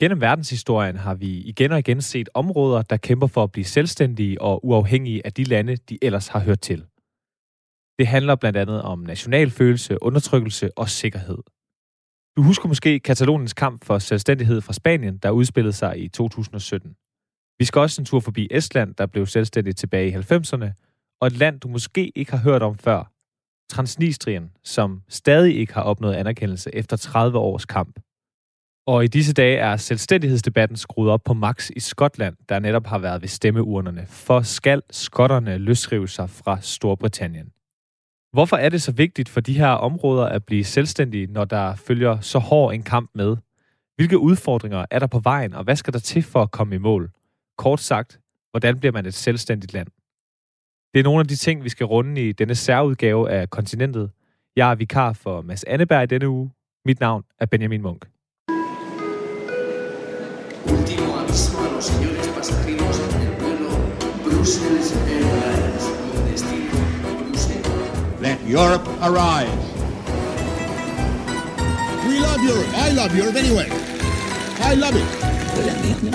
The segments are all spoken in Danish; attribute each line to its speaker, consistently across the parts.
Speaker 1: Gennem verdenshistorien har vi igen og igen set områder, der kæmper for at blive selvstændige og uafhængige af de lande, de ellers har hørt til. Det handler blandt andet om nationalfølelse, undertrykkelse og sikkerhed. Du husker måske Kataloniens kamp for selvstændighed fra Spanien, der udspillede sig i 2017. Vi skal også en tur forbi Estland, der blev selvstændigt tilbage i 90'erne, og et land, du måske ikke har hørt om før, Transnistrien, som stadig ikke har opnået anerkendelse efter 30 års kamp. Og i disse dage er selvstændighedsdebatten skruet op på max i Skotland, der netop har været ved stemmeurnerne. For skal skotterne løsrive sig fra Storbritannien? Hvorfor er det så vigtigt for de her områder at blive selvstændige, når der følger så hård en kamp med? Hvilke udfordringer er der på vejen, og hvad skal der til for at komme i mål? Kort sagt, hvordan bliver man et selvstændigt land? Det er nogle af de ting, vi skal runde i denne særudgave af Kontinentet. Jeg er vikar for Mads Anneberg i denne uge. Mit navn er Benjamin Munk. Los señores pasajeros del vuelo Brussels Airlines con destino Bruselas. Let Europe arrive. We love Europe. I love Europe anyway. I love it. De la merde.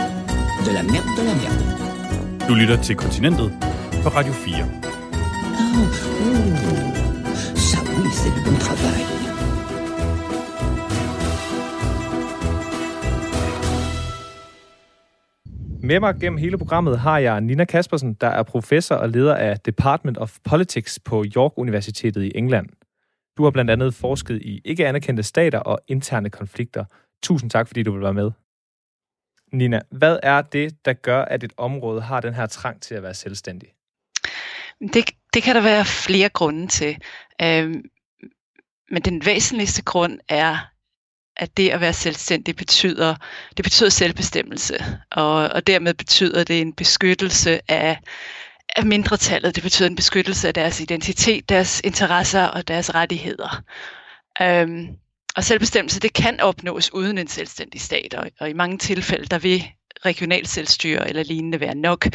Speaker 1: De la merde, de la merde. Du lytter til Kontinentet på Radio 4. Oh, oh. Ça oui, c'est du bon travail. Med mig gennem hele programmet har jeg Nina Kaspersen, der er professor og leder af Department of Politics på York Universitetet i England. Du har blandt andet forsket i ikke anerkendte stater og interne konflikter. Tusind tak, fordi du vil være med. Nina, hvad er det, der gør, at et område har den her trang til at være selvstændig?
Speaker 2: Det, det kan der være flere grunde til. Øhm, men den væsentligste grund er, at det at være selvstændig betyder, det betyder selvbestemmelse, og, og dermed betyder det en beskyttelse af, af mindretallet. Det betyder en beskyttelse af deres identitet, deres interesser og deres rettigheder. Øhm, og selvbestemmelse, det kan opnås uden en selvstændig stat, og, og i mange tilfælde, der vil regionalt selvstyre eller lignende være nok.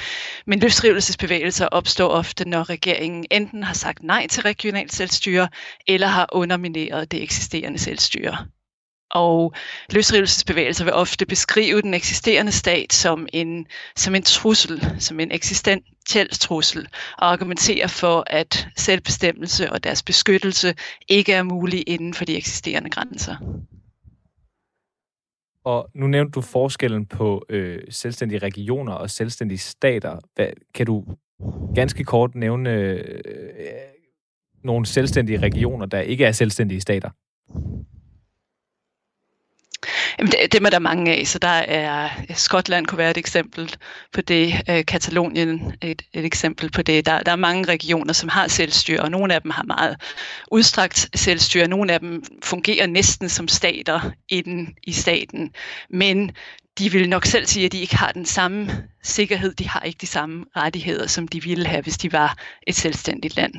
Speaker 2: Men løsrivelsesbevægelser opstår ofte, når regeringen enten har sagt nej til regionalt selvstyre, eller har undermineret det eksisterende selvstyre. Og løsrivelsesbevægelser vil ofte beskrive den eksisterende stat som en, som en trussel, som en eksistentiel trussel, og argumentere for, at selvbestemmelse og deres beskyttelse ikke er mulig inden for de eksisterende grænser.
Speaker 1: Og nu nævnte du forskellen på øh, selvstændige regioner og selvstændige stater. Hvad, kan du ganske kort nævne øh, nogle selvstændige regioner, der ikke er selvstændige stater?
Speaker 2: Jamen, det, dem er der mange af, så der er øh, Skotland kunne være et eksempel på det, øh, Katalonien et, et eksempel på det. Der, der er mange regioner, som har selvstyre, og nogle af dem har meget udstrakt selvstyre. Nogle af dem fungerer næsten som stater inden i staten, men de vil nok selv sige, at de ikke har den samme sikkerhed, de har ikke de samme rettigheder, som de ville have, hvis de var et selvstændigt land.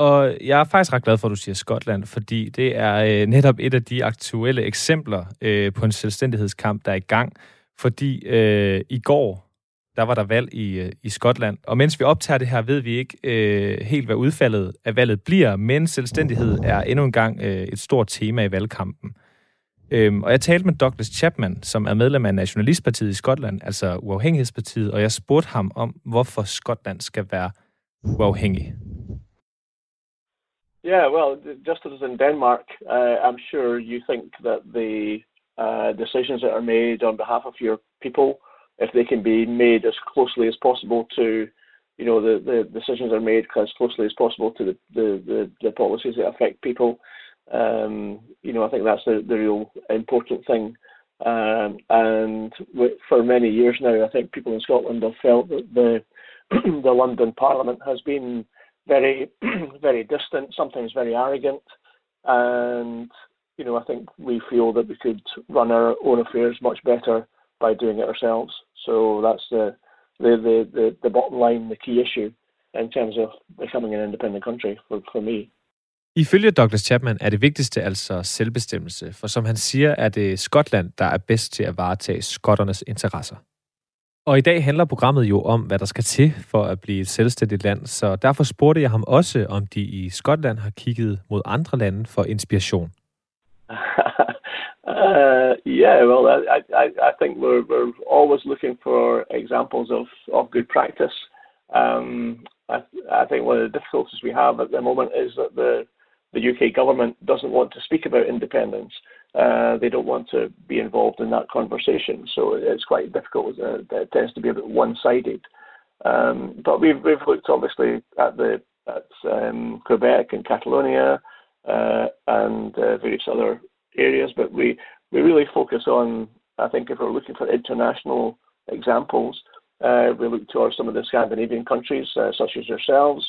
Speaker 1: Og jeg er faktisk ret glad for, at du siger Skotland, fordi det er øh, netop et af de aktuelle eksempler øh, på en selvstændighedskamp, der er i gang. Fordi øh, i går, der var der valg i, øh, i Skotland, og mens vi optager det her, ved vi ikke øh, helt, hvad udfaldet af valget bliver, men selvstændighed er endnu en gang øh, et stort tema i valgkampen. Øhm, og jeg talte med Douglas Chapman, som er medlem af Nationalistpartiet i Skotland, altså Uafhængighedspartiet, og jeg spurgte ham om, hvorfor Skotland skal være uafhængig.
Speaker 3: Yeah, well, just as in Denmark, uh, I'm sure you think that the uh, decisions that are made on behalf of your people, if they can be made as closely as possible to, you know, the, the decisions are made as closely as possible to the, the, the, the policies that affect people. Um, you know, I think that's the, the real important thing. Um, and for many years now, I think people in Scotland have felt that the the London Parliament has been very, very distant, sometimes very arrogant, and you know I think we feel that we could run our own affairs much better by doing it ourselves. So that's the the the the, the bottom line, the key issue in terms of becoming an independent country for, for me.
Speaker 1: Ifølge Douglas Chapman er det vigtigste altså selvbestemmelse, for som han siger, er det Skotland, der er bedst til at varetage skotternes interesser. Og i dag handler programmet jo om, hvad der skal til for at blive et selvstændigt land, så derfor spurgte jeg ham også, om de i Skotland har kigget mod andre lande for inspiration.
Speaker 3: uh, yeah, well, I, I, I think we're, we're always looking for examples of, of good practice. Um, I, I think one of the difficulties we have at the moment is that the the UK government doesn't want to speak about independence. Uh, they don't want to be involved in that conversation, so it's quite difficult. Uh, it tends to be a bit one-sided. Um, but we've we've looked obviously at the at um, Quebec and Catalonia uh, and uh, various other areas, but we we really focus on. I think if we're looking for international examples, uh, we look towards some of the Scandinavian countries, such as yourselves,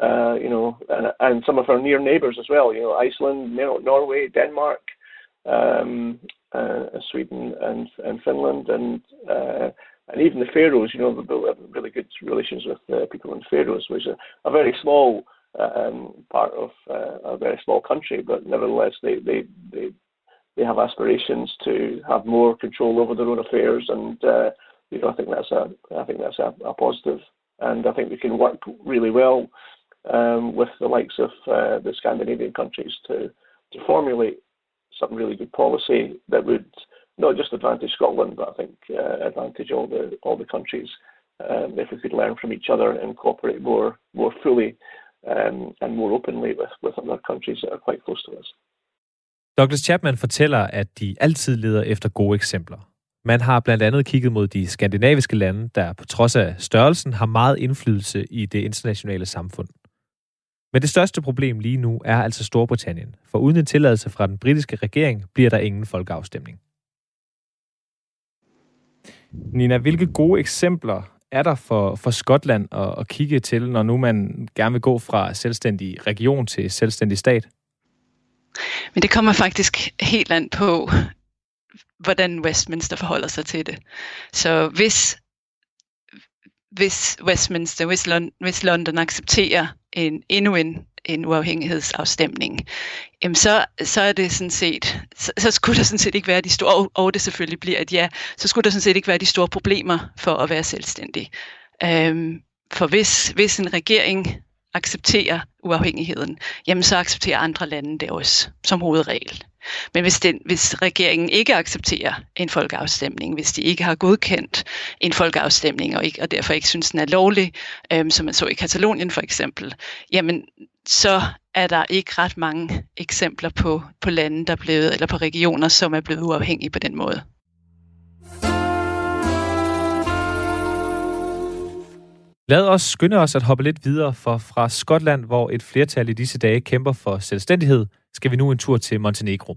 Speaker 3: you know, and, and, some of our near neighbours as well. You know, Iceland, Norway, Denmark, Sweden, and and Finland, and uh, and even the Faroes. You know, we have really good relations with uh, people in Faroes, which is a, very small um, part of a very small country, but nevertheless, they have aspirations to have more control over their own affairs and you know, I think that's a I think that's a, a positive, and I think we can work really well um, with the likes of uh, the Scandinavian countries to formulate some really good policy that would not just advantage Scotland, but I think uh, advantage all the all the countries um, if we could learn from each other and cooperate more more fully um, and more openly with, with other countries that are quite close to us.
Speaker 1: Douglas Chapman fortæller, at de altid leder efter gode eksempler. Man har blandt andet kigget mod de skandinaviske lande, der på trods af størrelsen har meget indflydelse i det internationale samfund. Men det største problem lige nu er altså Storbritannien, for uden en tilladelse fra den britiske regering bliver der ingen folkeafstemning. Nina, hvilke gode eksempler er der for, for Skotland at, at kigge til, når nu man gerne vil gå fra selvstændig region til selvstændig stat?
Speaker 2: Men det kommer faktisk helt an på, hvordan Westminster forholder sig til det. Så hvis, hvis Westminster, hvis, Lon, hvis London accepterer en, endnu en, en uafhængighedsafstemning, jamen så, så er det sådan set, så, så skulle der sådan set ikke være de store, og, og det selvfølgelig bliver et ja, så skulle der sådan set ikke være de store problemer for at være selvstændig. Øhm, for hvis, hvis en regering accepterer uafhængigheden, jamen så accepterer andre lande det også som hovedregel. Men hvis, den, hvis regeringen ikke accepterer en folkeafstemning, hvis de ikke har godkendt en folkeafstemning og, ikke, og derfor ikke synes, den er lovlig, øhm, som man så i Katalonien for eksempel, jamen så er der ikke ret mange eksempler på, på lande, der er blevet, eller på regioner, som er blevet uafhængige på den måde.
Speaker 1: Lad os skynde os at hoppe lidt videre, for fra Skotland, hvor et flertal i disse dage kæmper for selvstændighed, skal vi nu en tur til Montenegro.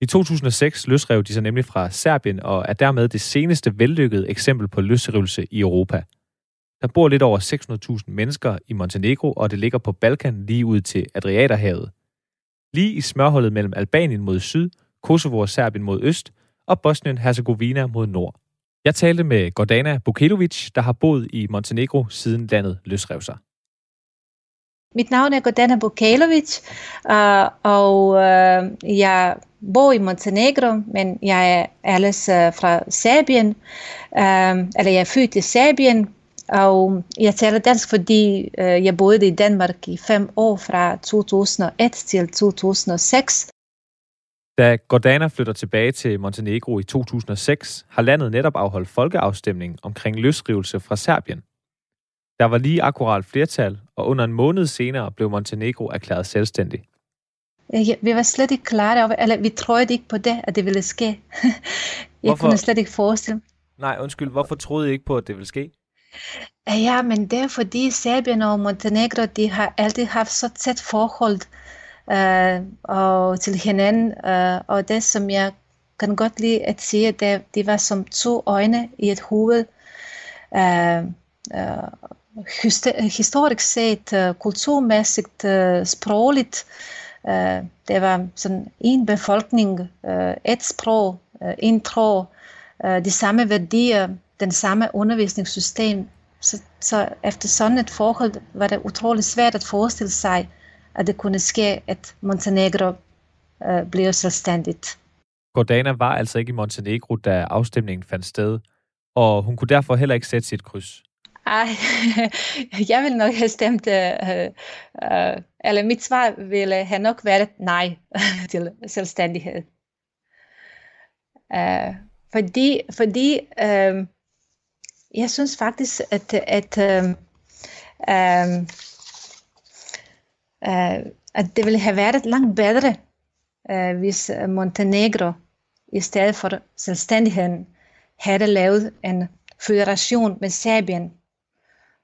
Speaker 1: I 2006 løsrev de sig nemlig fra Serbien og er dermed det seneste vellykkede eksempel på løsrivelse i Europa. Der bor lidt over 600.000 mennesker i Montenegro, og det ligger på Balkan lige ud til Adriaterhavet. Lige i smørhullet mellem Albanien mod syd, Kosovo og Serbien mod øst, og Bosnien-Herzegovina mod nord. Jeg talte med Gordana Bukelovic, der har boet i Montenegro siden landet løsrev sig.
Speaker 4: Mit navn er Gordana Bukalovic, øh, og uh, jeg bor i Montenegro, men jeg er ellers øh, fra Serbien, uh, eller jeg er født i Serbien, og jeg taler dansk, fordi jeg boede i Danmark i fem år fra 2001 til 2006.
Speaker 1: Da Gordana flytter tilbage til Montenegro i 2006, har landet netop afholdt folkeafstemning omkring løsrivelse fra Serbien. Der var lige akkurat flertal, og under en måned senere blev Montenegro erklæret selvstændig.
Speaker 4: Ja, vi var slet ikke klar over, eller vi troede ikke på det, at det ville ske. jeg hvorfor? kunne slet ikke forestille
Speaker 1: Nej, undskyld, hvorfor troede I ikke på, at det ville ske?
Speaker 4: Ja, men det er fordi Serbien og Montenegro, de har altid haft så tæt forhold øh, og til hinanden, Øh, og det som jeg kan godt lide at sige, det, det var som to øjne i et hoved. Øh, øh, historisk set, øh, kulturmæssigt, øh, sprogligt. Øh, det var sådan en befolkning, øh, et sprog, uh, en tro, øh, de samme værdier, den samme undervisningssystem. Så, så efter sådan et forhold var det utroligt svært at forestille sig, at det kunne ske, at Montenegro uh, blev selvstændigt.
Speaker 1: Gordana var altså ikke i Montenegro, da afstemningen fandt sted, og hun kunne derfor heller ikke sætte sit kryds.
Speaker 4: Ej, jeg vil nok have stemt, uh, uh, eller mit svar ville have nok været nej til selvstændighed. Uh, fordi fordi uh, jeg synes faktisk, at, at, uh, uh, uh, at det ville have været langt bedre, uh, hvis Montenegro i stedet for selvstændigheden havde lavet en federation med Serbien,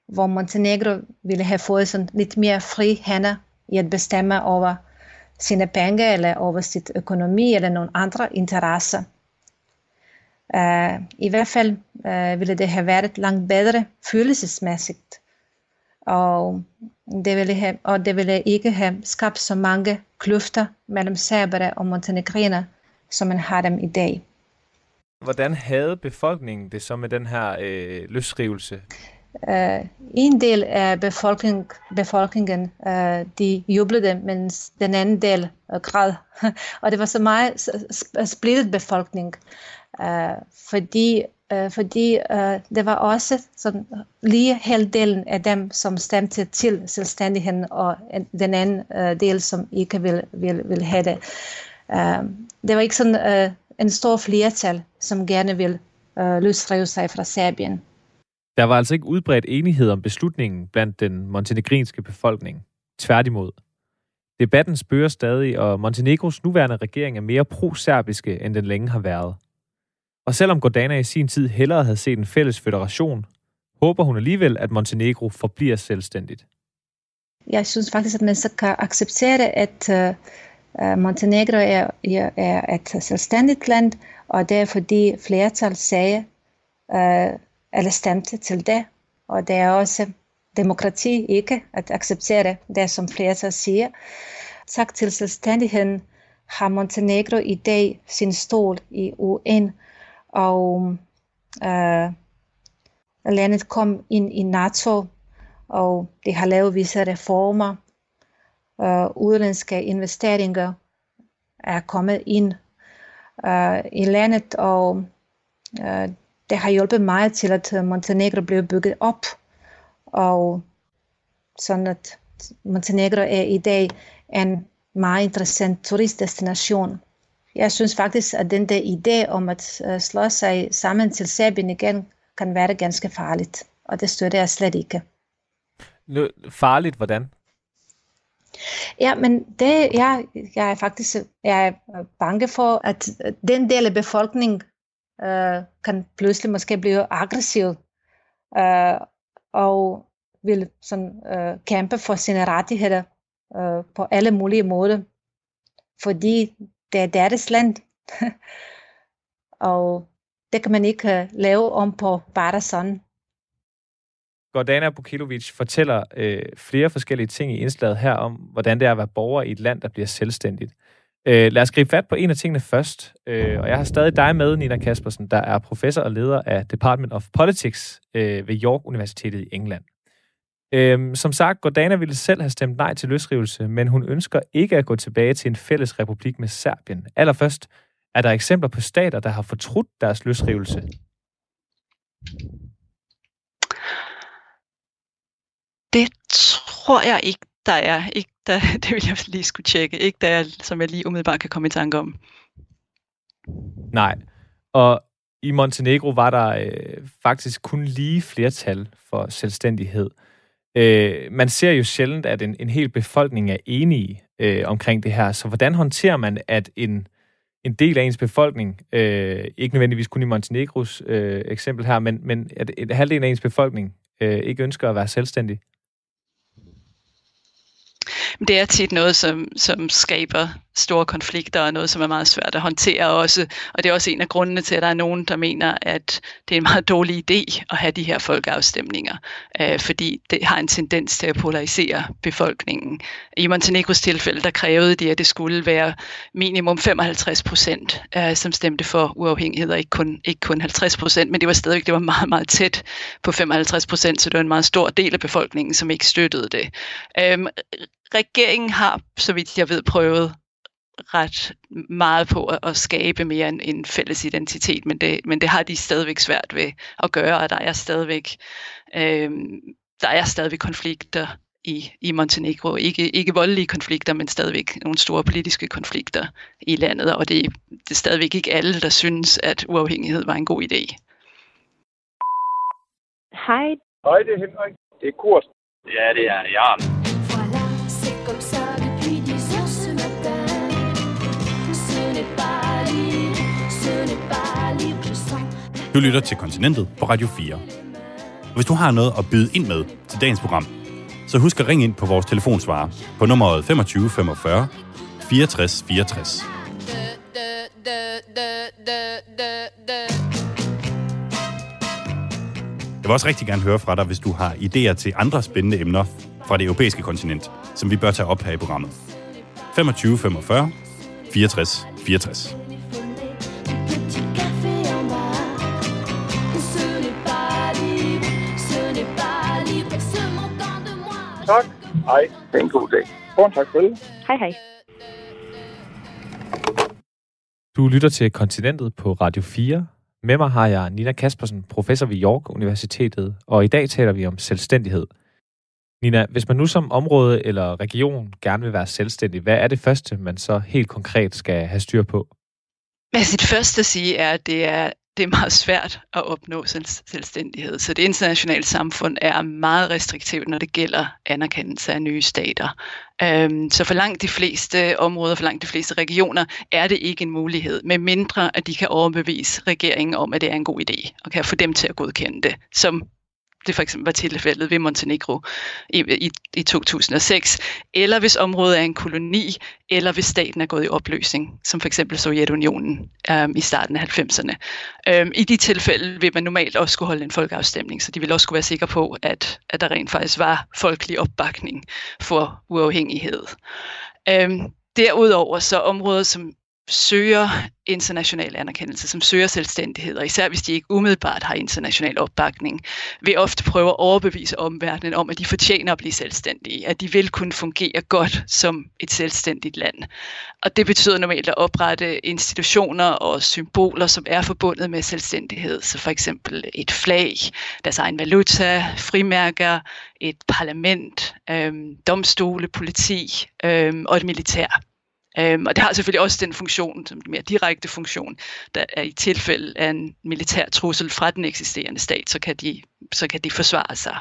Speaker 4: hvor Montenegro ville have fået sådan lidt mere fri hænder i at bestemme over sine penge eller over sit økonomi eller nogle andre interesser. Uh, I hvert fald uh, ville det have været langt bedre følelsesmæssigt, og det ville, have, og det ville ikke have skabt så mange kløfter mellem serbere og montenegriner, som man har dem i dag.
Speaker 1: Hvordan havde befolkningen det så med den her øh, løsrivelse?
Speaker 4: Uh, en del af befolkning, befolkningen, uh, de jublede, mens den anden del uh, græd. og det var så meget splittet befolkning, uh, fordi, øh, fordi øh, det var også sådan, lige halvdelen af dem, som stemte til selvstændigheden, og den anden øh, del, som ikke vil, vil, vil have det. Øh, det var ikke sådan øh, en stor flertal, som gerne vil øh, løsrive sig fra Serbien.
Speaker 1: Der var altså ikke udbredt enighed om beslutningen blandt den montenegrinske befolkning. Tværtimod. Debatten spørger stadig, og Montenegros nuværende regering er mere pro-serbiske, end den længe har været. Og selvom Gordana i sin tid hellere havde set en fælles federation, håber hun alligevel, at Montenegro forbliver selvstændigt.
Speaker 4: Jeg synes faktisk, at man så kan acceptere, at uh, Montenegro er, er et selvstændigt land, og det er fordi flertal sagde, uh, eller stemte til det. Og det er også demokrati ikke at acceptere det, som flertal siger. Tak til selvstændigheden har Montenegro i dag sin stol i UN, og øh, landet kom ind i NATO, og det har lavet visse reformer. Øh, udenlandske investeringer er kommet ind øh, i landet, og øh, det har hjulpet meget til, at Montenegro blev bygget op, og sådan at Montenegro er i dag en meget interessant turistdestination. Jeg synes faktisk, at den der idé om at øh, slå sig sammen til Serbien igen, kan være ganske farligt, og det støtter jeg slet ikke.
Speaker 1: Farligt, hvordan?
Speaker 4: Ja, men det, jeg, jeg er faktisk jeg er bange for, at den del af befolkningen, øh, kan pludselig måske blive aggressiv øh, og vil sådan, øh, kæmpe for sine rettigheder øh, på alle mulige måder, fordi det er deres land. og det kan man ikke øh, lave om på bare sådan.
Speaker 1: Gordana Bukilovic fortæller øh, flere forskellige ting i indslaget her om, hvordan det er at være borger i et land, der bliver selvstændigt. Øh, lad os gribe fat på en af tingene først. Øh, og jeg har stadig dig med, Nina Kaspersen, der er professor og leder af Department of Politics øh, ved York Universitetet i England. Øh, som sagt, Gordana ville selv have stemt nej til løsrivelse, men hun ønsker ikke at gå tilbage til en fælles republik med Serbien. Allerførst, er der eksempler på stater, der har fortrudt deres løsrivelse?
Speaker 2: Det tror jeg ikke, der er. Ikke der, det vil jeg lige skulle tjekke. Ikke der, som jeg lige umiddelbart kan komme i tanke om.
Speaker 1: Nej. Og i Montenegro var der øh, faktisk kun lige flertal for selvstændighed. Øh, Øh, man ser jo sjældent, at en, en hel befolkning er enige øh, omkring det her. Så hvordan håndterer man, at en, en del af ens befolkning, øh, ikke nødvendigvis kun i Montenegros øh, eksempel her, men, men at en halvdel af ens befolkning øh, ikke ønsker at være selvstændig?
Speaker 2: Det er tit noget, som, som skaber store konflikter og noget, som er meget svært at håndtere også. Og det er også en af grundene til, at der er nogen, der mener, at det er en meget dårlig idé at have de her folkeafstemninger, øh, fordi det har en tendens til at polarisere befolkningen. I Montenegros tilfælde, der krævede de, at det skulle være minimum 55 procent, øh, som stemte for uafhængighed, og ikke kun, ikke kun 50 procent, men det var stadigvæk det var meget, meget tæt på 55 procent, så det var en meget stor del af befolkningen, som ikke støttede det. Øh, regeringen har, så vidt jeg ved, prøvet ret meget på at, at skabe mere en, en fælles identitet, men det, men det har de stadigvæk svært ved at gøre, og der er stadigvæk, øh, der er stadigvæk konflikter i, i Montenegro. Ikke, ikke voldelige konflikter, men stadigvæk nogle store politiske konflikter i landet, og det, det er stadigvæk ikke alle, der synes, at uafhængighed var en god idé.
Speaker 5: Hej.
Speaker 6: Hej, det er Henrik. Det er Kurt.
Speaker 7: Ja, det er Jan.
Speaker 8: Comme ça depuis 10 heures ce matin. Ce n'est pas libre, ce n'est pas libre, je sens.
Speaker 9: Du lytter til Kontinentet på Radio 4. Hvis du har noget at byde ind med til dagens program, så husk at ringe ind på vores telefonsvarer på nummeret 25 45 64 64. Jeg vil også rigtig gerne høre fra dig, hvis du har idéer til andre spændende emner fra det europæiske kontinent, som vi bør tage op her i programmet. 25 45 64 64.
Speaker 8: Petit café en bas. Ce n'est pas libre, ce n'est pas libre, ce montant de moi.
Speaker 6: Tak. Hej. Det er en god dag. Få en tak for det.
Speaker 5: Hej hej.
Speaker 1: Du lytter til Kontinentet på Radio 4. Med mig har jeg Nina Kaspersen, professor ved York Universitetet, og i dag taler vi om selvstændighed. Nina, hvis man nu som område eller region gerne vil være selvstændig, hvad er det første, man så helt konkret skal have styr på?
Speaker 2: Altså det første at sige er, at det er, det er meget svært at opnå selv, selvstændighed. Så det internationale samfund er meget restriktivt, når det gælder anerkendelse af nye stater. Øhm, så for langt de fleste områder, for langt de fleste regioner, er det ikke en mulighed, med mindre at de kan overbevise regeringen om, at det er en god idé, og kan få dem til at godkende det, som det for eksempel var tilfældet ved Montenegro i, i, i 2006, eller hvis området er en koloni, eller hvis staten er gået i opløsning, som for eksempel Sovjetunionen øhm, i starten af 90'erne. Øhm, I de tilfælde vil man normalt også skulle holde en folkeafstemning, så de vil også skulle være sikre på, at, at der rent faktisk var folkelig opbakning for uafhængighed. Øhm, derudover så områder, som søger international anerkendelse, som søger selvstændighed, og især hvis de ikke umiddelbart har international opbakning, vil ofte prøve at overbevise omverdenen om, at de fortjener at blive selvstændige, at de vil kunne fungere godt som et selvstændigt land. Og det betyder normalt at oprette institutioner og symboler, som er forbundet med selvstændighed, så for eksempel et flag, deres egen valuta, frimærker, et parlament, øhm, domstole, politi øhm, og et militær. Øhm, og det har selvfølgelig også den funktion, som mere direkte funktion, der er i tilfælde af en militær trussel fra den eksisterende stat, så kan de, så kan de forsvare sig.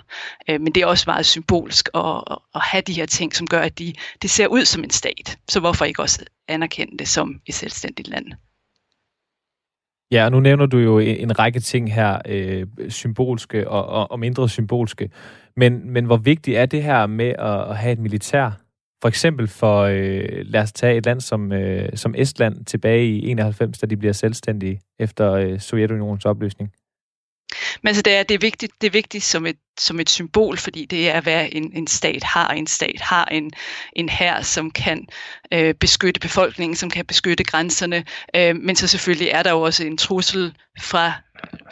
Speaker 2: Øhm, men det er også meget symbolsk at, at have de her ting, som gør, at de, det ser ud som en stat. Så hvorfor ikke også anerkende det som et selvstændigt land?
Speaker 1: Ja, og nu nævner du jo en, en række ting her, øh, symbolske og, og, og mindre symbolske. Men, men hvor vigtigt er det her med at, at have et militær for eksempel for, øh, lad os tage et land som, øh, som Estland tilbage i 91, da de bliver selvstændige efter øh, Sovjetunionens opløsning.
Speaker 2: Men altså det er, det er vigtigt, det er vigtigt som, et, som et symbol, fordi det er, hvad en, en stat har. En stat har en, en hær, som kan øh, beskytte befolkningen, som kan beskytte grænserne. Øh, men så selvfølgelig er der jo også en trussel fra,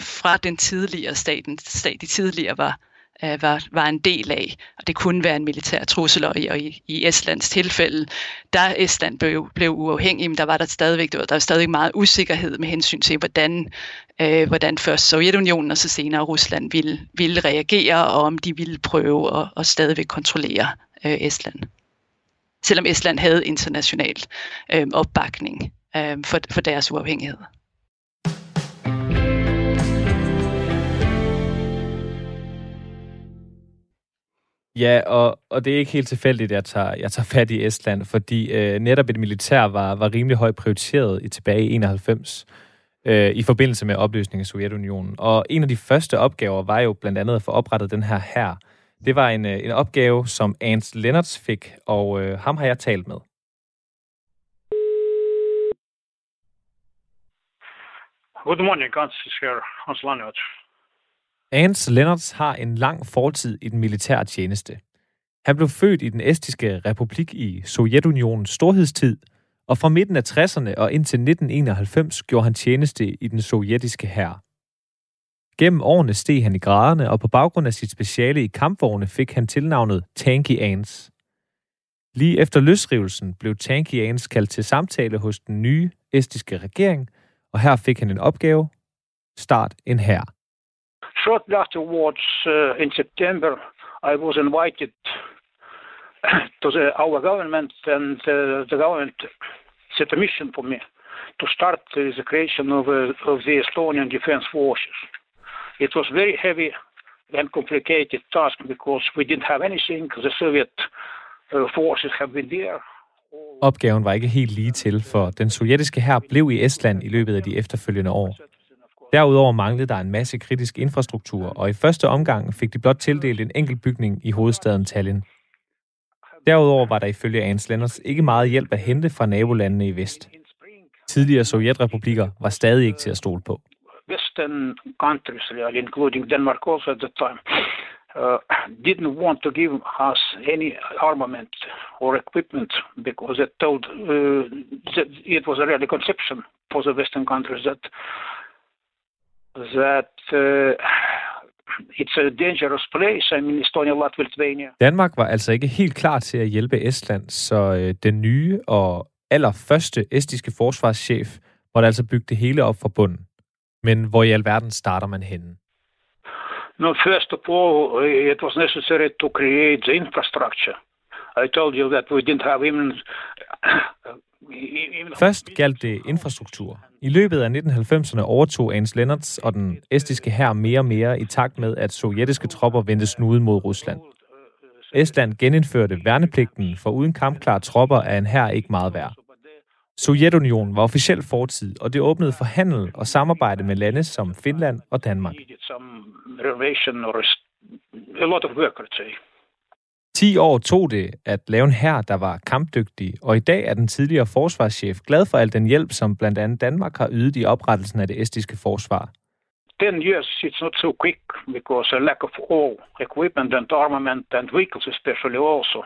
Speaker 2: fra den tidligere staten, stat, de tidligere var, øh, var, var en del af. Og det kunne være en militær trussel, og i, og i, i Estlands tilfælde, da Estland blev, blev uafhængig, men der var der stadigvæk der var stadig meget usikkerhed med hensyn til, hvordan, øh, hvordan først Sovjetunionen og så senere Rusland ville, ville reagere, og om de ville prøve at, at stadigvæk kontrollere øh, Estland. Selvom Estland havde international øh, opbakning øh, for, for deres uafhængighed.
Speaker 1: Ja, og, og det er ikke helt tilfældigt, at jeg tager, jeg tager fat i Estland, fordi øh, netop et militær var, var rimelig højt prioriteret i tilbage i 91 øh, i forbindelse med opløsningen af Sovjetunionen. Og en af de første opgaver var jo blandt andet at få oprettet den her her. Det var en, øh, en opgave, som Ernst Lennarts fik, og øh, ham har jeg talt med.
Speaker 10: Good morning, Hans here, Hans Lennart.
Speaker 1: Ans Lennarts har en lang fortid i den militære tjeneste. Han blev født i den estiske republik i Sovjetunionens storhedstid, og fra midten af 60'erne og indtil 1991 gjorde han tjeneste i den sovjetiske hær. Gennem årene steg han i graderne, og på baggrund af sit speciale i kampvogne fik han tilnavnet Tanky Ans. Lige efter løsrivelsen blev Tanky Ans kaldt til samtale hos den nye estiske regering, og her fik han en opgave. Start en hær.
Speaker 10: Shortly afterwards, uh, in September, I was invited to the, our government, and uh, the government set a mission for me to start uh, the creation of, uh, of the Estonian Defense Forces. It was very heavy and complicated task because we didn't have anything. The Soviet uh, forces have been there.
Speaker 1: Opgaven var ikke helt lige til, for den sovjetiske hær blev i Estland i løbet af de efterfølgende år. Derudover manglede der en masse kritisk infrastruktur, og i første omgang fik de blot tildelt en enkelt bygning i hovedstaden Tallinn. Derudover var der ifølge Ans Lenners ikke meget hjælp at hente fra nabolandene i vest. Tidligere sovjetrepublikker var stadig ikke til at stole på.
Speaker 10: Western countries, really, including Denmark also at the time, uh, didn't want to give us any armament or equipment because they told uh, that it was a really conception for the Western countries that that uh, it's a dangerous place. I mean, Estonia, Latvia, Lithuania.
Speaker 1: Danmark var altså ikke helt klar til at hjælpe Estland, så øh, den nye og allerførste estiske forsvarschef måtte altså bygge det hele op fra bunden. Men hvor i alverden starter man henne?
Speaker 10: No, first of all, it was necessary to create the infrastructure. I told you that we didn't have even.
Speaker 1: Først galt det infrastruktur. I løbet af 1990'erne overtog Ans Lennerts og den estiske hær mere og mere i takt med, at sovjetiske tropper vendte snuden mod Rusland. Estland genindførte værnepligten, for uden kampklare tropper er en hær ikke meget værd. Sovjetunionen var officielt fortid, og det åbnede for handel og samarbejde med lande som Finland og Danmark.
Speaker 10: a lot of work, say.
Speaker 1: 10 år tog det at lave en hær, der var kampdygtig, og i dag er den tidligere forsvarschef glad for al den hjælp, som blandt andet Danmark har ydet i oprettelsen af det estiske forsvar.
Speaker 10: 10 years, it's not so quick because a lack of all equipment and armament and vehicles especially also.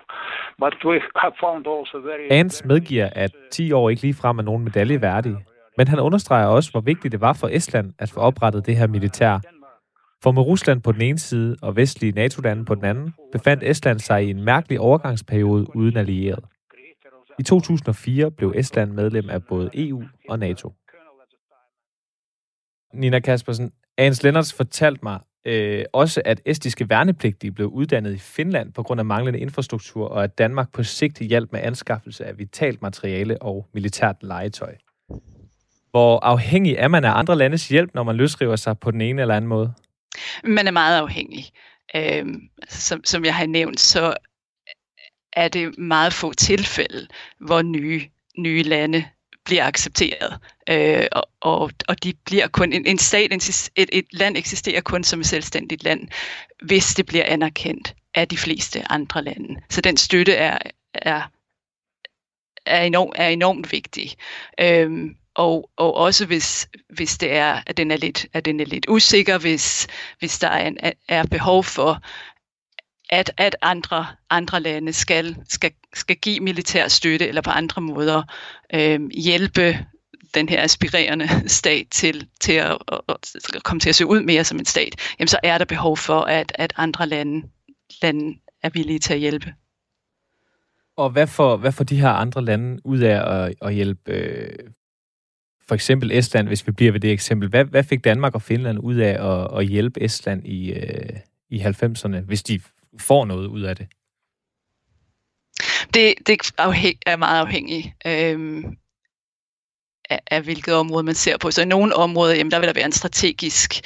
Speaker 10: But we have found also very...
Speaker 1: Ans medgiver, at 10 år ikke ligefrem er nogen medalje værdige, men han understreger også, hvor vigtigt det var for Estland at få oprettet det her militær. For med Rusland på den ene side og vestlige NATO-lande på den anden, befandt Estland sig i en mærkelig overgangsperiode uden allieret. I 2004 blev Estland medlem af både EU og NATO. Nina Kaspersen, Hans Lennerts fortalte mig øh, også, at estiske værnepligtige blev uddannet i Finland på grund af manglende infrastruktur, og at Danmark på sigt hjalp med anskaffelse af vitalt materiale og militært legetøj. Hvor afhængig er man af andre landes hjælp, når man løsriver sig på den ene eller anden måde?
Speaker 2: Man er meget afhængig. Øhm, som, som jeg har nævnt, så er det meget få tilfælde, hvor nye, nye lande bliver accepteret. Øh, og, og, og de bliver kun en, en stat, et, et land eksisterer kun som et selvstændigt land, hvis det bliver anerkendt af de fleste andre lande. Så den støtte er, er, er, enorm, er enormt vigtig. Øhm, og, og også hvis, hvis det er, at den er lidt, at den er lidt usikker, hvis, hvis der er, en, er behov for, at, at andre, andre lande skal, skal, skal give militær støtte eller på andre måder øh, hjælpe den her aspirerende stat til, til at, at, at komme til at se ud mere som en stat, jamen så er der behov for, at, at andre lande, lande er villige til at hjælpe.
Speaker 1: Og hvad får, hvad får de her andre lande ud af at, at hjælpe øh, for eksempel Estland, hvis vi bliver ved det eksempel? Hvad, hvad fik Danmark og Finland ud af at, at hjælpe Estland i, øh, i 90'erne, hvis de får noget ud af det?
Speaker 2: Det, det afhæng, er meget afhængigt øhm, af, af, hvilket område man ser på. Så i nogle områder, jamen, der vil der være en strategisk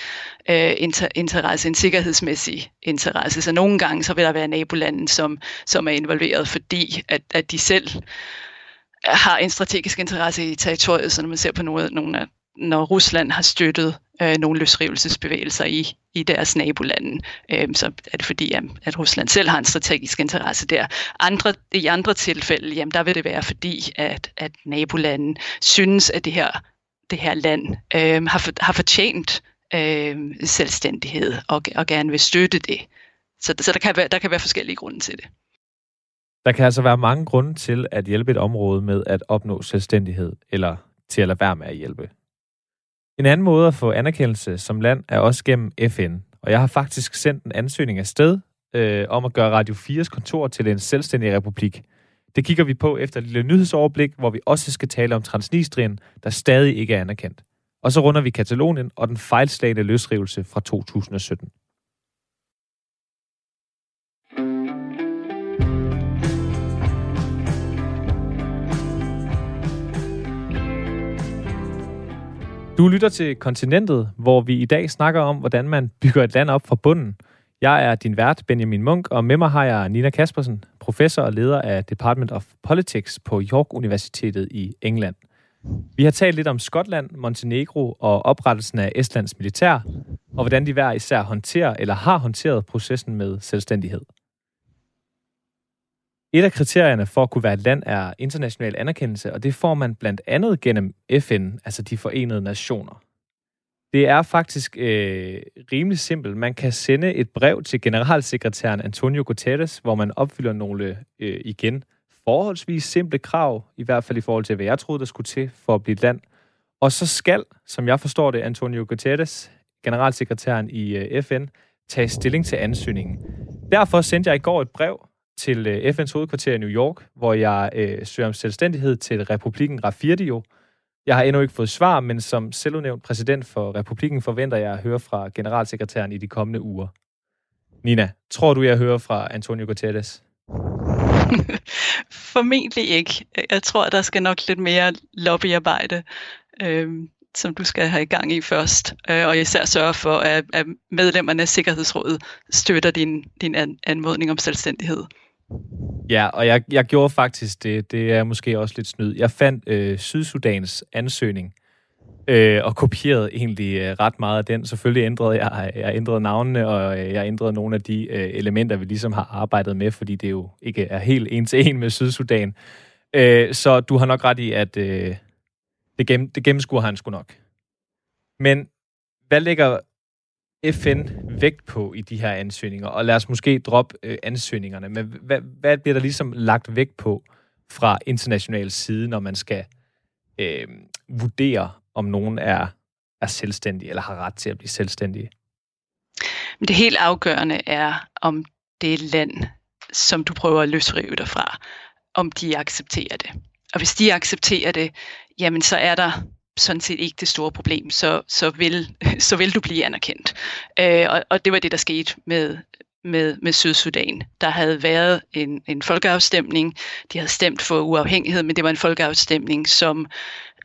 Speaker 2: øh, inter, interesse, en sikkerhedsmæssig interesse. Så nogle gange så vil der være nabolanden, som, som er involveret, fordi at, at de selv har en strategisk interesse i territoriet, så når man ser på nogle, nogle af, når Rusland har støttet øh, nogle løsrivelsesbevægelser i, i deres nabolande, øh, så er det fordi, at, at Rusland selv har en strategisk interesse der. Andre, I andre tilfælde, jamen, der vil det være fordi, at, at nabolanden synes, at det her, det her land øh, har, for, har fortjent øh, selvstændighed og, og gerne vil støtte det. Så, så der, kan være, der kan være forskellige grunde til det.
Speaker 1: Der kan altså være mange grunde til at hjælpe et område med at opnå selvstændighed, eller til at lade være med at hjælpe. En anden måde at få anerkendelse som land er også gennem FN. Og jeg har faktisk sendt en ansøgning afsted øh, om at gøre Radio 4's kontor til en selvstændig republik. Det kigger vi på efter et lille nyhedsoverblik, hvor vi også skal tale om Transnistrien, der stadig ikke er anerkendt. Og så runder vi Katalonien og den fejlslagende løsrivelse fra 2017. Du lytter til Kontinentet, hvor vi i dag snakker om, hvordan man bygger et land op fra bunden. Jeg er din vært, Benjamin Munk, og med mig har jeg Nina Kaspersen, professor og leder af Department of Politics på York Universitetet i England. Vi har talt lidt om Skotland, Montenegro og oprettelsen af Estlands militær, og hvordan de hver især håndterer eller har håndteret processen med selvstændighed. Et af kriterierne for at kunne være et land er international anerkendelse, og det får man blandt andet gennem FN, altså de forenede nationer. Det er faktisk øh, rimelig simpelt. Man kan sende et brev til generalsekretæren Antonio Guterres, hvor man opfylder nogle, øh, igen, forholdsvis simple krav, i hvert fald i forhold til, hvad jeg troede, der skulle til for at blive et land. Og så skal, som jeg forstår det, Antonio Guterres, generalsekretæren i øh, FN, tage stilling til ansøgningen. Derfor sendte jeg i går et brev til øh, FN's hovedkvarter i New York, hvor jeg øh, søger om selvstændighed til republikken Rafirdio. Jeg har endnu ikke fået svar, men som selvudnævnt præsident for republikken forventer jeg at høre fra generalsekretæren i de kommende uger. Nina, tror du, jeg hører fra Antonio Guterres?
Speaker 2: Formentlig ikke. Jeg tror, der skal nok lidt mere lobbyarbejde, øh, som du skal have i gang i først. Øh, og især sørge for, at, at medlemmerne af Sikkerhedsrådet støtter din, din an, anmodning om selvstændighed.
Speaker 1: Ja, og jeg, jeg gjorde faktisk det. Det er måske også lidt snyd. Jeg fandt øh, Sydsudans ansøgning, øh, og kopierede egentlig øh, ret meget af den. Selvfølgelig ændrede jeg, jeg ændrede navnene, og øh, jeg ændrede nogle af de øh, elementer, vi ligesom har arbejdet med, fordi det jo ikke er helt en til en med Sydsudan. Øh, så du har nok ret i, at øh, det, gennem, det gennemskuer han sgu nok. Men hvad ligger FN vægt på i de her ansøgninger? Og lad os måske droppe øh, ansøgningerne, men hvad, hvad bliver der ligesom lagt vægt på fra international side, når man skal øh, vurdere, om nogen er, er selvstændige eller har ret til at blive selvstændige?
Speaker 2: Men det helt afgørende er, om det land, som du prøver at løsrive dig fra, om de accepterer det. Og hvis de accepterer det, jamen så er der sådan set ikke det store problem, så, så, vil, så vil du blive anerkendt. Øh, og, og det var det, der skete med, med, med Sydsudan. Der havde været en, en folkeafstemning, de havde stemt for uafhængighed, men det var en folkeafstemning, som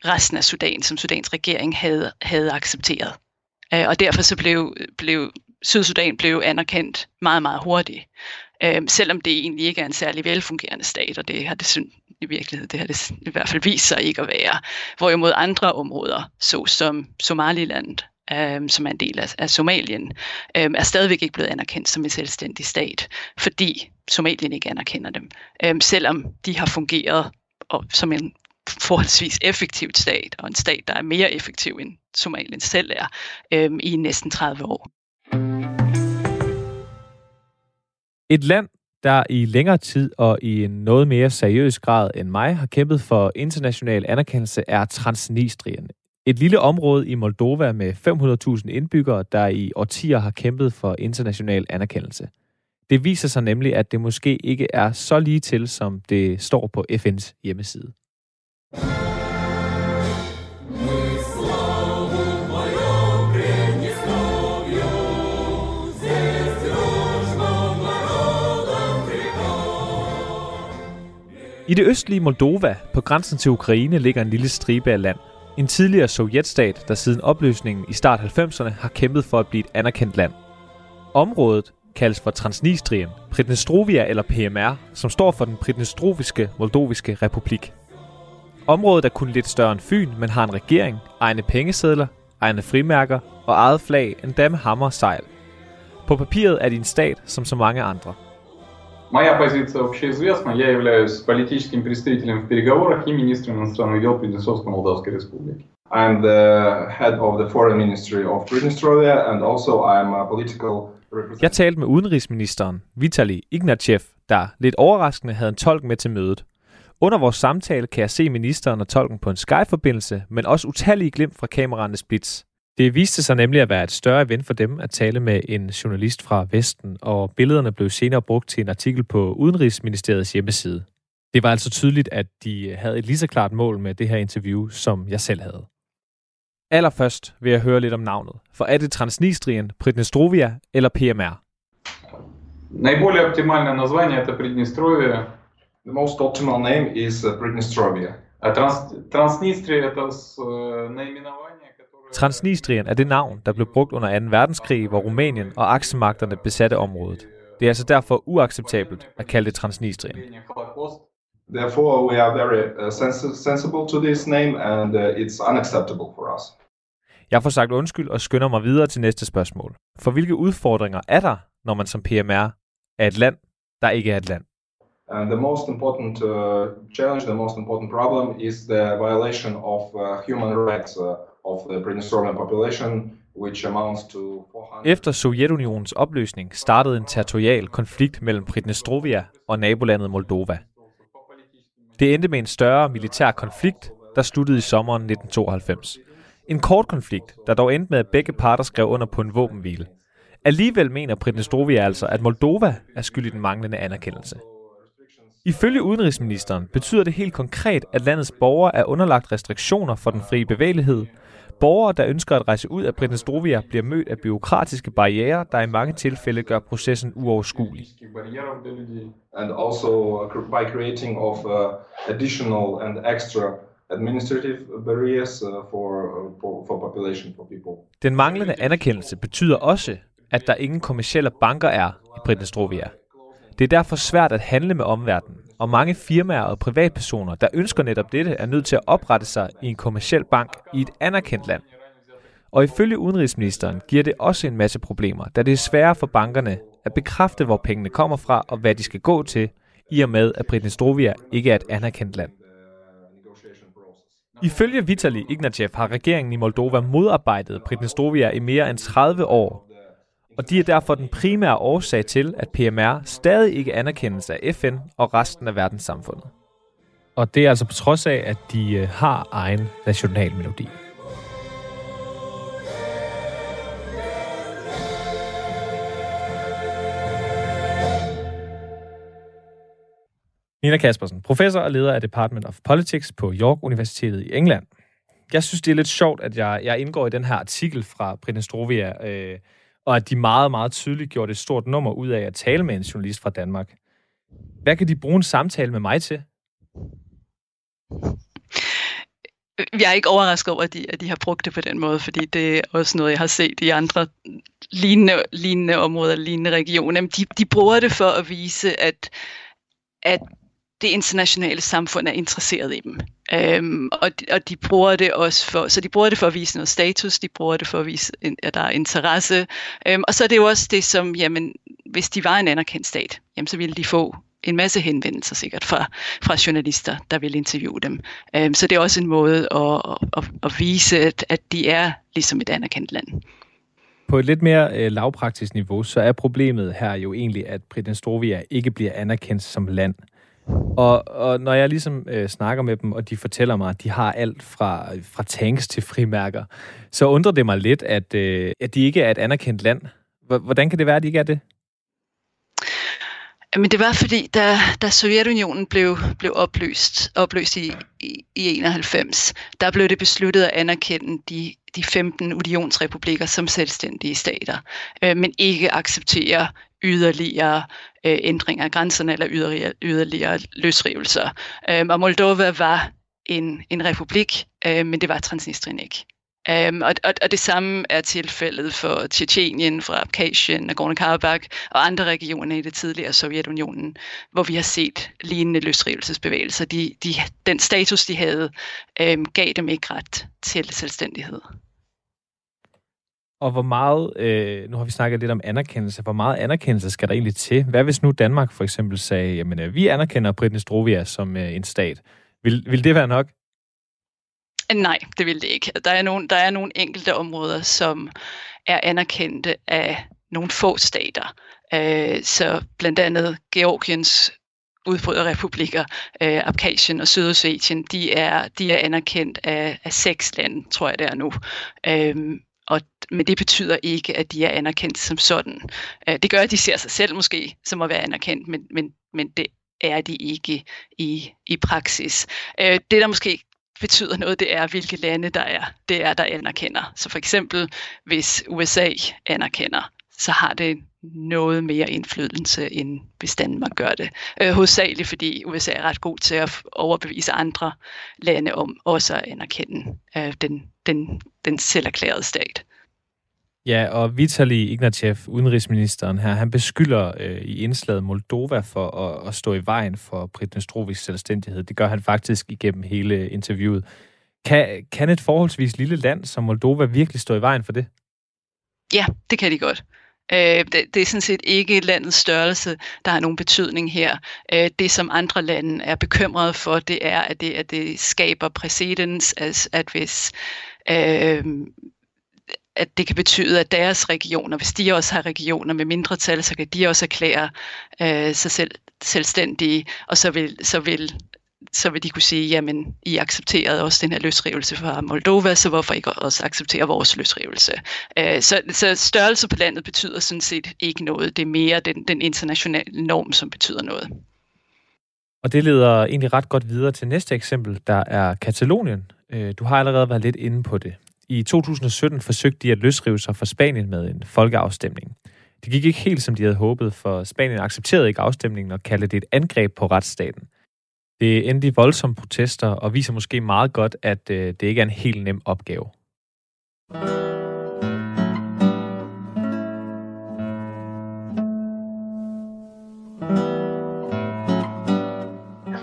Speaker 2: resten af Sudan, som Sudans regering havde, havde accepteret. Øh, og derfor så blev, blev Sydsudan blev anerkendt meget, meget hurtigt. Øh, selvom det egentlig ikke er en særlig velfungerende stat, og det har det i virkeligheden, det har det i hvert fald vist sig ikke at være. Hvorimod andre områder, såsom Somaliland, øh, som er en del af, af Somalien, øh, er stadigvæk ikke blevet anerkendt som en selvstændig stat, fordi Somalien ikke anerkender dem, øh, selvom de har fungeret og, som en forholdsvis effektiv stat, og en stat, der er mere effektiv end Somalien selv er, øh, i næsten 30 år.
Speaker 1: Et land, der i længere tid og i en noget mere seriøs grad end mig har kæmpet for international anerkendelse, er Transnistrien. Et lille område i Moldova med 500.000 indbyggere, der i årtier har kæmpet for international anerkendelse. Det viser sig nemlig, at det måske ikke er så lige til, som det står på FN's hjemmeside. I det østlige Moldova, på grænsen til Ukraine, ligger en lille stribe af land. En tidligere sovjetstat, der siden opløsningen i start 90'erne har kæmpet for at blive et anerkendt land. Området kaldes for Transnistrien, Pridnestrovia eller PMR, som står for den Pridnestroviske Moldoviske Republik. Området er kun lidt større end Fyn, men har en regering, egne pengesedler, egne frimærker og eget flag, endda med hammer og sejl. På papiret er de en stat som så mange andre.
Speaker 5: Моя позиция общеизвестна. Я являюсь политическим представителем в переговорах и министром иностранных дел Приднестровско-Молдавской Республики. I'm the head of the foreign ministry of Pridnestrovia and also I'm a political
Speaker 1: Jeg talte med udenrigsministeren, Vitali Ignatjev, der lidt overraskende havde en tolk med til mødet. Under vores samtale kan jeg se ministeren og tolken på en Skype-forbindelse, men også utallige glimt fra kameraernes blitz. Det viste sig nemlig at være et større event for dem at tale med en journalist fra Vesten, og billederne blev senere brugt til en artikel på Udenrigsministeriets hjemmeside. Det var altså tydeligt, at de havde et lige så klart mål med det her interview, som jeg selv havde. Allerførst vil jeg høre lidt om navnet. For er det Transnistrien, Pridnestrovia eller PMR?
Speaker 5: Наиболее оптимальное название это Приднестровье.
Speaker 6: The most optimal name is uh, Pridnestrovia.
Speaker 5: А Транс... Транснистрия это с, э, наименование, которое...
Speaker 1: Transnistrien er det navn, der blev brugt under 2. verdenskrig, hvor Rumænien og aksemagterne besatte området. Det er altså derfor uacceptabelt at kalde det Transnistrien.
Speaker 6: Therefore, we are very uh, sens- sensible to this name, and uh, it's unacceptable for us.
Speaker 1: Jeg får sagt undskyld og skynder mig videre til næste spørgsmål. For hvilke udfordringer er der, når man som PMR er et land, der ikke er et land?
Speaker 6: And the most important uh, challenge, the most important problem is the violation of uh, human rights uh, of the Pridnestrian population, which amounts to 400...
Speaker 1: Efter Sovjetunionens opløsning startede en territorial konflikt mellem Pridnestrovia og nabolandet Moldova. Det endte med en større militær konflikt, der sluttede i sommeren 1992. En kort konflikt, der dog endte med, at begge parter skrev under på en våbenhvile. Alligevel mener Pridnestrovia altså, at Moldova er skyld i den manglende anerkendelse. Ifølge udenrigsministeren betyder det helt konkret, at landets borgere er underlagt restriktioner for den frie bevægelighed. Borgere, der ønsker at rejse ud af Pridnestrovia, bliver mødt af byråkratiske barriere, der i mange tilfælde gør processen uoverskuelig.
Speaker 6: and also uh, by creating of uh, additional and extra administrative barriers uh, for, for for population for people.
Speaker 1: Den manglende anerkendelse betyder også, at der ingen kommersielle banker er i Pridnestrovia. Det er derfor svært at handle med omverdenen, og mange firmaer og privatpersoner, der ønsker netop dette, er nødt til at oprette sig i en kommersiel bank i et anerkendt land. Og ifølge udenrigsministeren giver det også en masse problemer, da det er sværere for bankerne at bekræfte, hvor pengene kommer fra og hvad de skal gå til, i og med at Pridnestrovia ikke er et anerkendt land. Ifølge Vitali Ignatjev har regeringen i Moldova modarbejdet Pridnestrovia i mere end 30 år, og de er derfor den primære årsag til, at PMR stadig ikke anerkendes af FN og resten af verdenssamfundet. Og det er altså på trods af, at de øh, har egen national melodi. Nina Kaspersen, professor og leder af Department of Politics på York Universitetet i England. Jeg synes, det er lidt sjovt, at jeg, jeg indgår i den her artikel fra Pridnestrovia, øh, og at de meget, meget tydeligt gjorde et stort nummer ud af at tale med en journalist fra Danmark. Hvad kan de bruge en samtale med mig til?
Speaker 2: Jeg er ikke overrasket over, at de, at de har brugt det på den måde, fordi det er også noget, jeg har set i andre lignende, lignende områder, lignende regioner. Men De, de bruger det for at vise, at, at det internationale samfund er interesseret i dem. Øhm, og, de, og de bruger det også for, så de bruger det for at vise noget status, de bruger det for at vise, en- at der er interesse. Øhm, og så er det jo også det, som, jamen, hvis de var en anerkendt stat, jamen, så ville de få en masse henvendelser sikkert fra, fra journalister, der vil interviewe dem. Øhm, så det er også en måde at, at, at vise, at, at de er ligesom et anerkendt land.
Speaker 1: På et lidt mere øh, lavpraktisk niveau, så er problemet her jo egentlig, at Pridnestrovia ikke bliver anerkendt som land. Og, og når jeg ligesom øh, snakker med dem, og de fortæller mig, at de har alt fra, fra tanks til frimærker, så undrer det mig lidt, at, øh, at de ikke er et anerkendt land. Hvordan kan det være, at de ikke er det?
Speaker 2: Men det var fordi, da, da Sovjetunionen blev, blev opløst, opløst i, i, i 91, der blev det besluttet at anerkende de, de 15 unionsrepublikker som selvstændige stater, øh, men ikke acceptere yderligere øh, ændringer af grænserne eller yderligere, yderligere løsrivelser. Øh, og Moldova var en, en republik, øh, men det var Transnistrien ikke. Um, og, og, og det samme er tilfældet for Tjetjenien, fra Abkhazien, Nagorno-Karabakh og andre regioner i det tidligere Sovjetunionen, hvor vi har set lignende løsrivelsesbevægelser. De, de, den status, de havde, um, gav dem ikke ret til selvstændighed.
Speaker 1: Og hvor meget, øh, nu har vi snakket lidt om anerkendelse, hvor meget anerkendelse skal der egentlig til? Hvad hvis nu Danmark for eksempel sagde, jamen øh, vi anerkender Pridnestrovia som øh, en stat. Vil, vil det være nok?
Speaker 2: Nej, det vil det ikke. Der er, nogle, der er nogle enkelte områder, som er anerkendte af nogle få stater. Øh, så blandt andet Georgiens udbryderrepublikker, øh, Abkhazien og Sydossetien, de er, de er anerkendt af, af seks lande, tror jeg det er nu. Øhm, og, men det betyder ikke, at de er anerkendt som sådan. Øh, det gør, at de ser sig selv måske som at være anerkendt, men, men, men det er de ikke i, i praksis. Øh, det, der måske betyder noget, det er, hvilke lande der er, det er, der anerkender. Så for eksempel, hvis USA anerkender, så har det noget mere indflydelse, end hvis Danmark gør det. Øh, hovedsageligt fordi USA er ret god til at overbevise andre lande om også at anerkende øh, den, den, den selverklærede stat.
Speaker 1: Ja, og Vitali Ignatjev, udenrigsministeren her, han beskylder øh, i indslaget Moldova for at, at stå i vejen for Pridnestroviks selvstændighed. Det gør han faktisk igennem hele interviewet. Kan, kan et forholdsvis lille land som Moldova virkelig stå i vejen for det?
Speaker 2: Ja, det kan de godt. Øh, det, det er sådan set ikke landets størrelse, der har nogen betydning her. Øh, det, som andre lande er bekymrede for, det er, at det, at det skaber præcedens, at, at hvis øh, at det kan betyde, at deres regioner, hvis de også har regioner med mindre tal, så kan de også erklære øh, sig selv selvstændige, og så vil, så vil så vil de kunne sige, jamen, I accepterede også den her løsrivelse fra Moldova, så hvorfor ikke også acceptere vores løsrivelse? Øh, så, så størrelse på landet betyder sådan set ikke noget. Det er mere den, den internationale norm, som betyder noget.
Speaker 1: Og det leder egentlig ret godt videre til næste eksempel, der er Katalonien. Øh, du har allerede været lidt inde på det. I 2017 forsøgte de at løsrive sig fra Spanien med en folkeafstemning. Det gik ikke helt, som de havde håbet, for Spanien accepterede ikke afstemningen og kaldte det et angreb på retsstaten. Det endte i voldsomme protester og viser måske meget godt, at øh, det ikke er en helt nem opgave.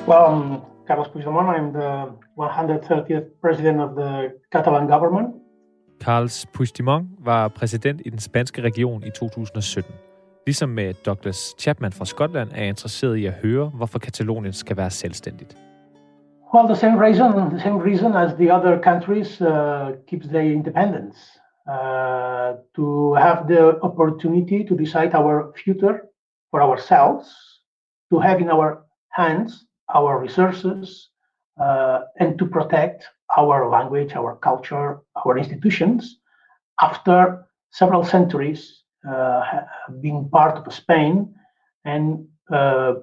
Speaker 7: Well, Carlos Puigdemont. I'm the 130th president of the Catalan government.
Speaker 1: Carles Puigdemont var præsident i den spanske region i 2017. Ligesom med Douglas Chapman fra Skotland er jeg interesseret i at høre, hvorfor Katalonien skal være selvstændigt.
Speaker 7: Well, the same reason, the same reason as the other countries uh, keeps their independence. Uh, to have the opportunity to decide our future for ourselves, to have in our hands our resources, uh, and to protect our language, our culture, our institutions after several centuries uh, being part of Spain and uh,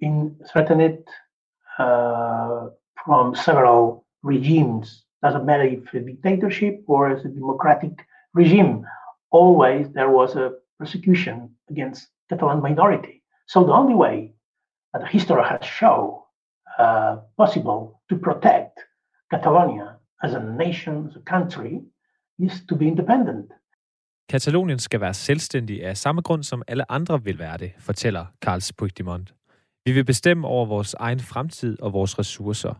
Speaker 7: being threatened from several regimes. Doesn't matter if a dictatorship or as a democratic regime. Always there was a persecution against Catalan minority. So the only way that history has shown uh, possible to protect Catalonia as a nation, as a country, is to be independent.
Speaker 1: Katalonien skal være selvstændig af samme grund, som alle andre vil være det, fortæller Carles Puigdemont. Vi vil bestemme over vores egen fremtid og vores ressourcer.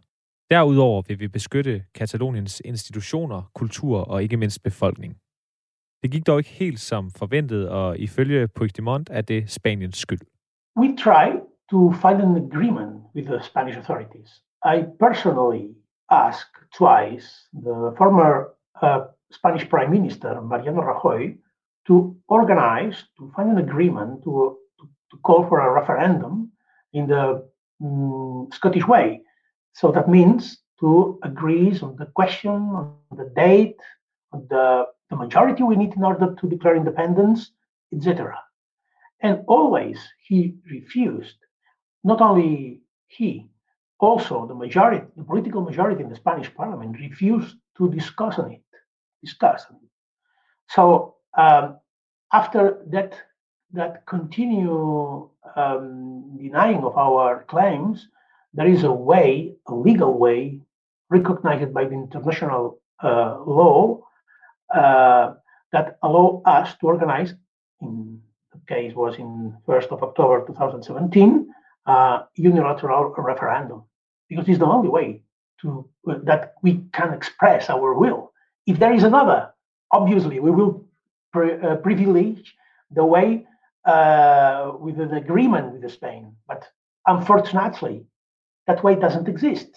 Speaker 1: Derudover vil vi beskytte Kataloniens institutioner, kultur og ikke mindst befolkning. Det gik dog ikke helt som forventet, og ifølge Puigdemont er det Spaniens skyld.
Speaker 7: We try to find an agreement with the Spanish authorities. I personally asked twice the former uh, Spanish Prime Minister, Mariano Rajoy, to organize, to find an agreement to, to, to call for a referendum in the um, Scottish way. So that means to agree on the question, on the date, on the, the majority we need in order to declare independence, etc. And always he refused. Not only he, also the majority, the political majority in the Spanish parliament refused to discuss on it. Discuss on it. So um, after that that continue um, denying of our claims, there is a way, a legal way, recognized by the international uh, law, uh, that allow us to organize. In the case was in 1st of October 2017, uh, unilateral referendum, because it's the only way to uh, that we can express our will. If there is another, obviously we will pre- uh, privilege the way uh, with an agreement with Spain. But unfortunately, that way doesn't exist.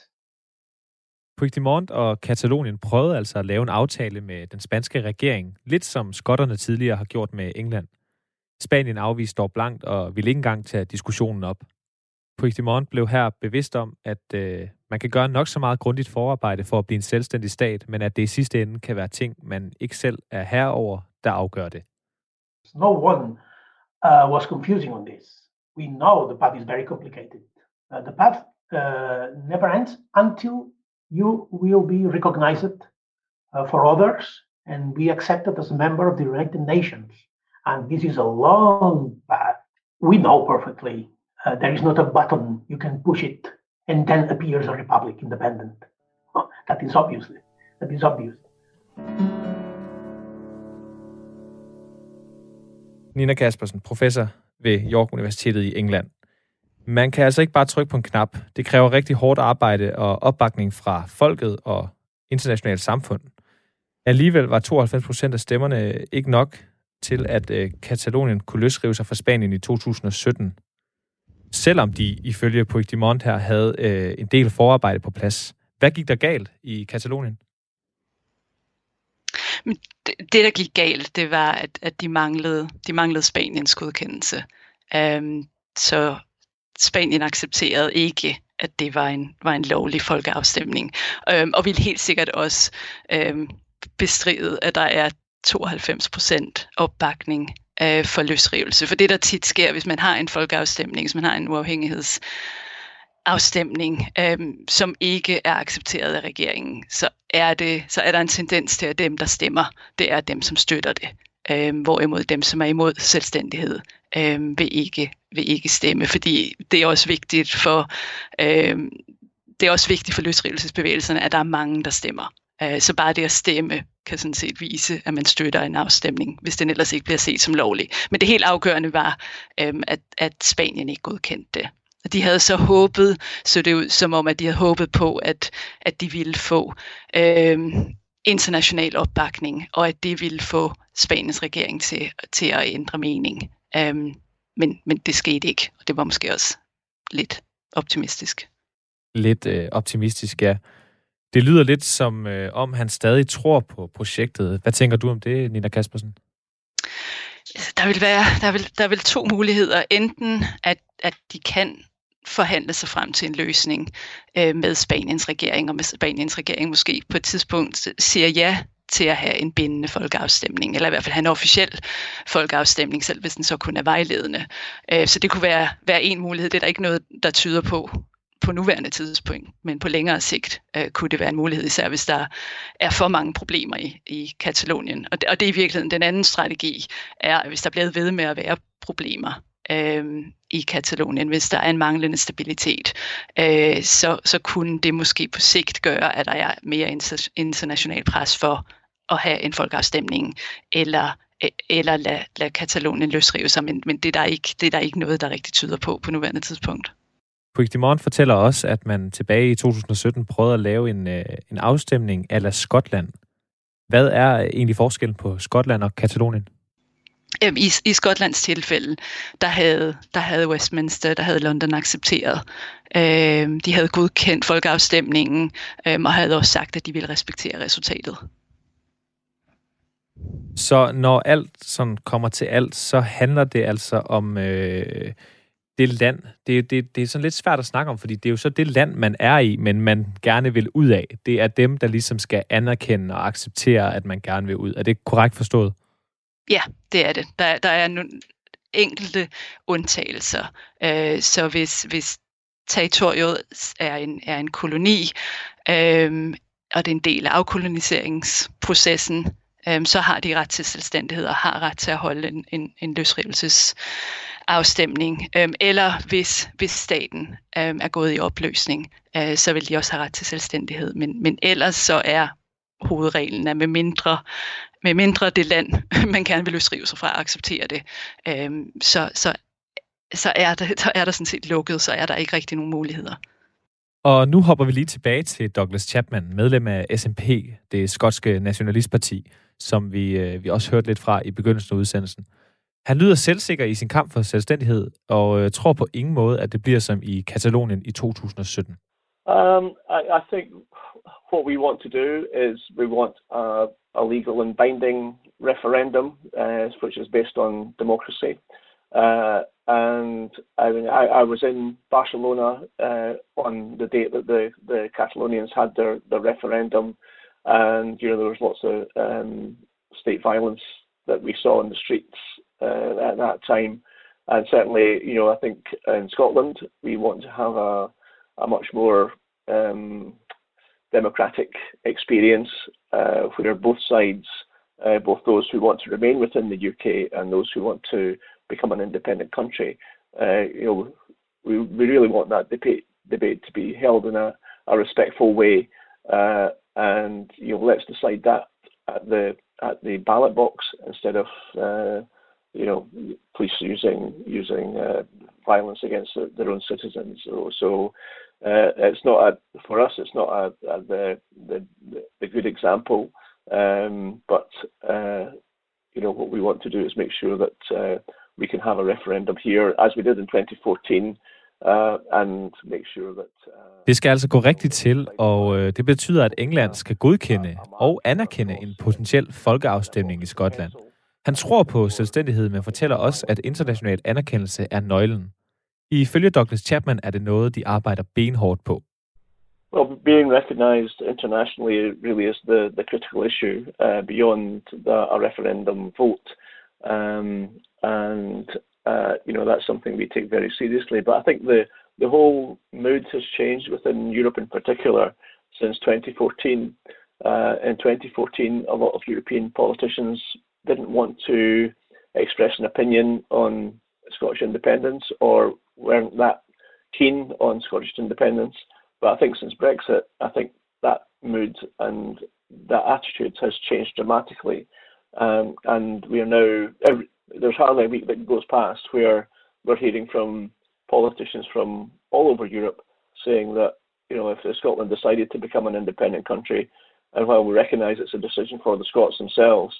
Speaker 1: Puigdemont og Katalonien prøvede altså at lave en aftale med den spanske regering, lidt som skotterne tidligere har gjort med England. Spanien afviste dog blankt og ville ikke engang tage diskussionen op. Puigdemont blev her bevidst om, at øh, man kan gøre nok så meget grundigt forarbejde for at blive en selvstændig stat, men at det i sidste ende kan være ting, man ikke selv er herover, der afgør det.
Speaker 7: No one uh, was confusing on this. We know the path is very complicated. Uh, the path uh, never ends until you will be recognized uh, for others and be accepted as a member of the United Nations. And this is a long path. We know perfectly uh, there is not a button you can push it and then appears a republic independent. that is obviously that is obvious.
Speaker 1: Nina Kaspersen, professor ved York Universitetet i England. Man kan altså ikke bare trykke på en knap. Det kræver rigtig hårdt arbejde og opbakning fra folket og internationalt samfund. Alligevel var 92 procent af stemmerne ikke nok til, at øh, Katalonien kunne løsrive sig fra Spanien i 2017. Selvom de ifølge Puigdemont her havde øh, en del forarbejde på plads. Hvad gik der galt i Katalonien?
Speaker 2: Men det, der gik galt, det var, at, at de, manglede, de manglede Spaniens godkendelse. Øhm, så Spanien accepterede ikke, at det var en, var en lovlig folkeafstemning. øhm, og ville helt sikkert også øhm, bestride, at der er 92 procent opbakning øh, for løsrivelse. For det, der tit sker, hvis man har en folkeafstemning, hvis man har en uafhængigheds afstemning, øhm, som ikke er accepteret af regeringen, så er, det, så er der en tendens til, at dem, der stemmer, det er dem, som støtter det. Øh, hvorimod dem, som er imod selvstændighed, øh, vil, ikke, vil ikke stemme, fordi det er også vigtigt for, øh, det er også vigtigt for løsrivelsesbevægelserne, at der er mange, der stemmer. Øh, så bare det at stemme kan sådan set vise, at man støtter en afstemning, hvis den ellers ikke bliver set som lovlig. Men det helt afgørende var, øhm, at, at Spanien ikke godkendte det. Og de havde så håbet, så det ud som om, at de havde håbet på, at, at de ville få øhm, international opbakning, og at det ville få Spaniens regering til, til at ændre mening. Øhm, men, men det skete ikke, og det var måske også lidt optimistisk.
Speaker 1: Lidt øh, optimistisk, ja. Det lyder lidt som øh, om, han stadig tror på projektet. Hvad tænker du om det, Nina Kaspersen?
Speaker 2: Altså, der vil være der vil, der vil to muligheder. Enten at, at de kan forhandle sig frem til en løsning øh, med Spaniens regering, og med Spaniens regering måske på et tidspunkt siger ja til at have en bindende folkeafstemning, eller i hvert fald have en officiel folkeafstemning, selv hvis den så kun er vejledende. Øh, så det kunne være, være en mulighed. Det er der ikke noget, der tyder på på nuværende tidspunkt, men på længere sigt øh, kunne det være en mulighed, især hvis der er for mange problemer i, i Katalonien. Og det, og det er i virkeligheden den anden strategi, er, at hvis der bliver ved med at være problemer, øh, i Katalonien, hvis der er en manglende stabilitet, øh, så, så kunne det måske på sigt gøre, at der er mere international pres for at have en folkeafstemning, eller øh, eller lade, lad Katalonien løsrive sig, men, men det, er der ikke, det er der ikke noget, der rigtig tyder på på nuværende tidspunkt.
Speaker 1: Puigdemont fortæller også, at man tilbage i 2017 prøvede at lave en, øh, en afstemning ala Skotland. Hvad er egentlig forskellen på Skotland og Katalonien?
Speaker 2: Øhm, I, I Skotlands tilfælde, der havde, der havde Westminster, der havde London accepteret. Øh, de havde godkendt folkeafstemningen, øh, og havde også sagt, at de ville respektere resultatet.
Speaker 1: Så når alt sådan kommer til alt, så handler det altså om øh, det land. Det, det, det er sådan lidt svært at snakke om, fordi det er jo så det land, man er i, men man gerne vil ud af. Det er dem, der ligesom skal anerkende og acceptere, at man gerne vil ud. Er det korrekt forstået?
Speaker 2: Ja, det er det. Der, der er nogle enkelte undtagelser. Øh, så hvis, hvis territoriet er en, er en koloni, øh, og det er en del af afkoloniseringsprocessen, øh, så har de ret til selvstændighed og har ret til at holde en, en, en løsrivelses afstemning, Øh, eller hvis, hvis staten øh, er gået i opløsning, øh, så vil de også have ret til selvstændighed. Men, men ellers så er hovedreglen, at med mindre med mindre det land, man gerne vil løsrive sig fra, accepterer det, øh, så, så, så, er der, så er der sådan set lukket, så er der ikke rigtig nogen muligheder.
Speaker 1: Og nu hopper vi lige tilbage til Douglas Chapman, medlem af SNP, det skotske nationalistparti, som vi, øh, vi også hørte lidt fra i begyndelsen af udsendelsen. Han lyder selvsikker i sin kamp for selvstændighed, og øh, tror på ingen måde, at det bliver som i Katalonien i 2017.
Speaker 3: Um, I, I think what we want to do is we want a, a legal and binding referendum, uh, which is based on democracy. Uh, and I, mean, I, I, was in Barcelona uh, on the date that the, the Catalonians had their, their referendum, and you know there was lots of um, state violence that we saw in the streets uh, at that time. And certainly, you know, I think in Scotland we want to have a, a much more um, democratic experience uh, where both sides, uh, both those who want to remain within the UK and those who want to become an independent country, uh, you know, we, we really want that debate debate to be held in a, a respectful way, uh, and you know, let's decide that at the at the ballot box instead of uh, you know police using using uh, violence against their own citizens. So, so uh, it's not a, for us. It's not a, a the, the the good example, um, but uh, you know what we want to do is make sure that uh, we can have a referendum here, as we did in 2014. Uh, and make sure that, uh,
Speaker 1: det skal altså gå rigtigt til, og øh, det betyder, at England skal godkende og anerkende en potentiel folkeafstemning i Skotland. Han tror på selvstændighed, men fortæller også, at international anerkendelse er nøglen. Ifølge Douglas Chapman er det noget, de arbejder benhårdt på.
Speaker 3: Well, being recognized internationally really is the, the critical issue uh, beyond the, a referendum vote. Um, and, uh, you know, that's something we take very seriously. But I think the, the whole mood has changed within Europe in particular since 2014. Uh, in 2014, a lot of European politicians didn't want to express an opinion on Scottish independence or weren't that keen on Scottish independence. But I think since Brexit, I think that mood and that attitude has changed dramatically. Um, and we are now, every, there's hardly a week that goes past where we're hearing from politicians from all over Europe saying that, you know, if Scotland decided to become an independent country, and while we recognise it's a decision for the Scots themselves,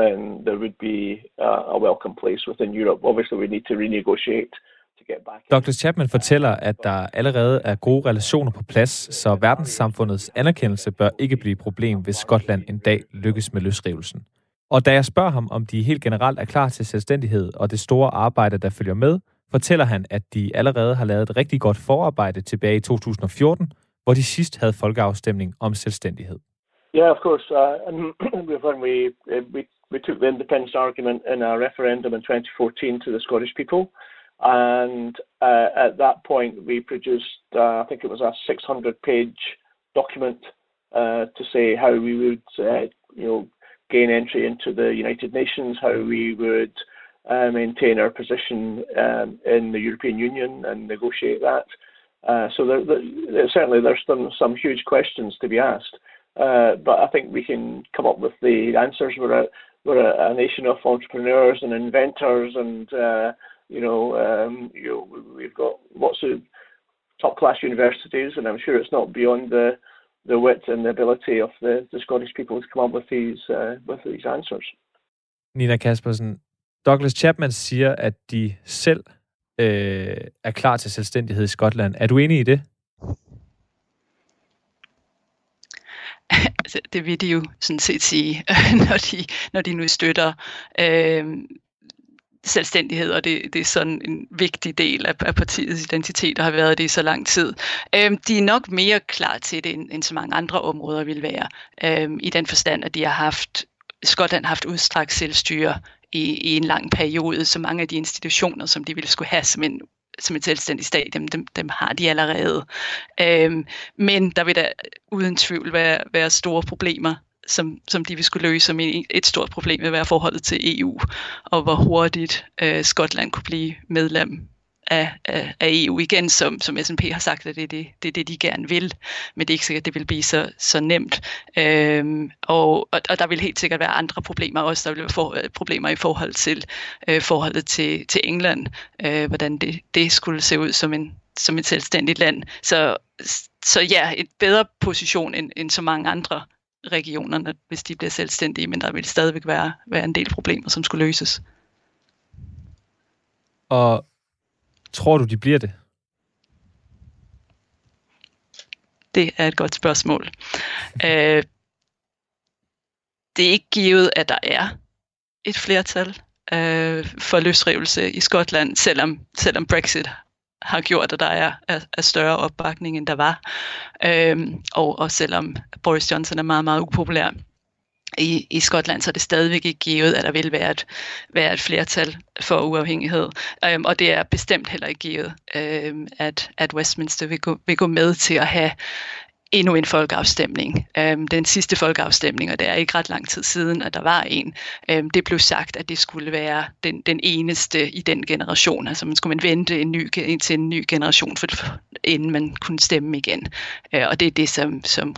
Speaker 3: then there would be uh, a welcome place within Europe. Obviously, we need to renegotiate to get back.
Speaker 1: Dr. Chapman fortæller, at der allerede er gode relationer på plads, så verdenssamfundets anerkendelse bør ikke blive et problem, hvis Skotland en dag lykkes med løsrivelsen. Og da jeg spørger ham, om de helt generelt er klar til selvstændighed og det store arbejde, der følger med, fortæller han, at de allerede har lavet et rigtig godt forarbejde tilbage i 2014, hvor de sidst havde folkeafstemning om selvstændighed.
Speaker 3: Yeah, of course. Uh, when we, uh, we we took the independence argument in a referendum in 2014 to the Scottish people, and uh, at that point we produced, uh, I think it was a 600-page document uh, to say how we would, uh, you know, gain entry into the United Nations, how we would maintain our position um, in the European Union and negotiate that. so there, there, certainly there's some, some huge questions to be asked. Uh, but I think we can come up with the answers. We're a, we're a, a nation of entrepreneurs and inventors, and uh, you know, um, you know, we've got lots of top-class universities, and I'm sure it's not beyond the the wit and the ability of the, the Scottish people to come up with these uh, with these answers.
Speaker 1: Nina Kaspersen, Douglas Chapman siger, at de selv øh, er klar til selvstændighed i Skotland. Er du enig i det?
Speaker 2: altså, det vil de jo sådan set sige, når de, når de nu støtter øh, selvstændighed, og det, det er sådan en vigtig del af, af partiets identitet, og har været det i så lang tid. Øh, de er nok mere klar til det, end, end så mange andre områder vil være, øh, i den forstand, at de har haft, Skotland har haft udstrakt selvstyre i, i en lang periode, så mange af de institutioner, som de ville skulle have som en som et selvstændigt stat, dem, dem har de allerede. Øhm, men der vil der uden tvivl være, være store problemer, som, som de vil skulle løse. som et stort problem vil være forholdet til EU, og hvor hurtigt øh, Skotland kunne blive medlem af, af, af EU igen, som, som SNP har sagt, at det er det, det, det, de gerne vil. Men det er ikke sikkert, at det vil blive så, så nemt. Øhm, og, og, og der vil helt sikkert være andre problemer også. Der vil være for, øh, problemer i forhold til øh, forholdet til, til England, øh, hvordan det, det skulle se ud som en som et selvstændigt land. Så, så ja, et bedre position end, end så mange andre regioner, hvis de bliver selvstændige, men der vil stadigvæk være, være en del problemer, som skulle løses.
Speaker 1: Og Tror du, de bliver det?
Speaker 2: Det er et godt spørgsmål. Øh, det er ikke givet, at der er et flertal øh, for løsrivelse i Skotland, selvom, selvom Brexit har gjort, at der er, er, er større opbakning, end der var. Øh, og, og selvom Boris Johnson er meget, meget upopulær i, i Skotland, så er det stadigvæk ikke givet, at der vil være et, være et flertal for uafhængighed. Øhm, og det er bestemt heller ikke givet, øhm, at, at Westminster vil gå, vil gå med til at have endnu en folkeafstemning. Øhm, den sidste folkeafstemning, og det er ikke ret lang tid siden, at der var en, øhm, det blev sagt, at det skulle være den, den eneste i den generation. Altså man skulle man vente en ny, til en ny generation, for, inden man kunne stemme igen. Øh, og det er det, som, som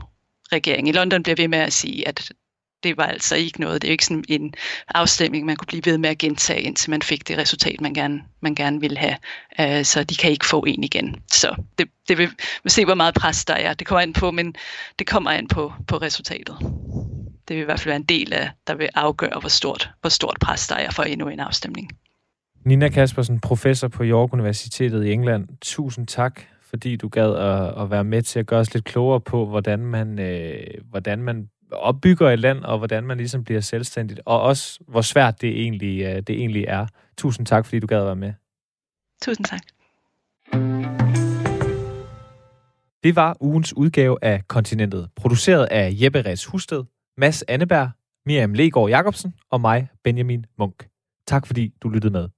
Speaker 2: regeringen i London bliver ved med at sige, at det var altså ikke noget. Det er ikke sådan en afstemning, man kunne blive ved med at gentage, indtil man fik det resultat, man gerne, man gerne ville have. Uh, så de kan ikke få en igen. Så det, det vil vi se, hvor meget pres der er. Det kommer an på, men det kommer an på, på resultatet. Det vil i hvert fald være en del af, der vil afgøre, hvor stort, hvor stort pres der er for endnu en afstemning.
Speaker 1: Nina Kaspersen, professor på York Universitetet i England. Tusind tak, fordi du gad at, at være med til at gøre os lidt klogere på, hvordan man, øh, hvordan man opbygger et land, og hvordan man ligesom bliver selvstændigt, og også hvor svært det egentlig, øh, det egentlig er. Tusind tak, fordi du gad at være med.
Speaker 2: Tusind tak.
Speaker 1: Det var ugens udgave af Kontinentet, produceret af Jeppe Ræs Husted, Mads Anneberg, Miriam Legaard Jacobsen og mig, Benjamin Munk. Tak fordi du lyttede med.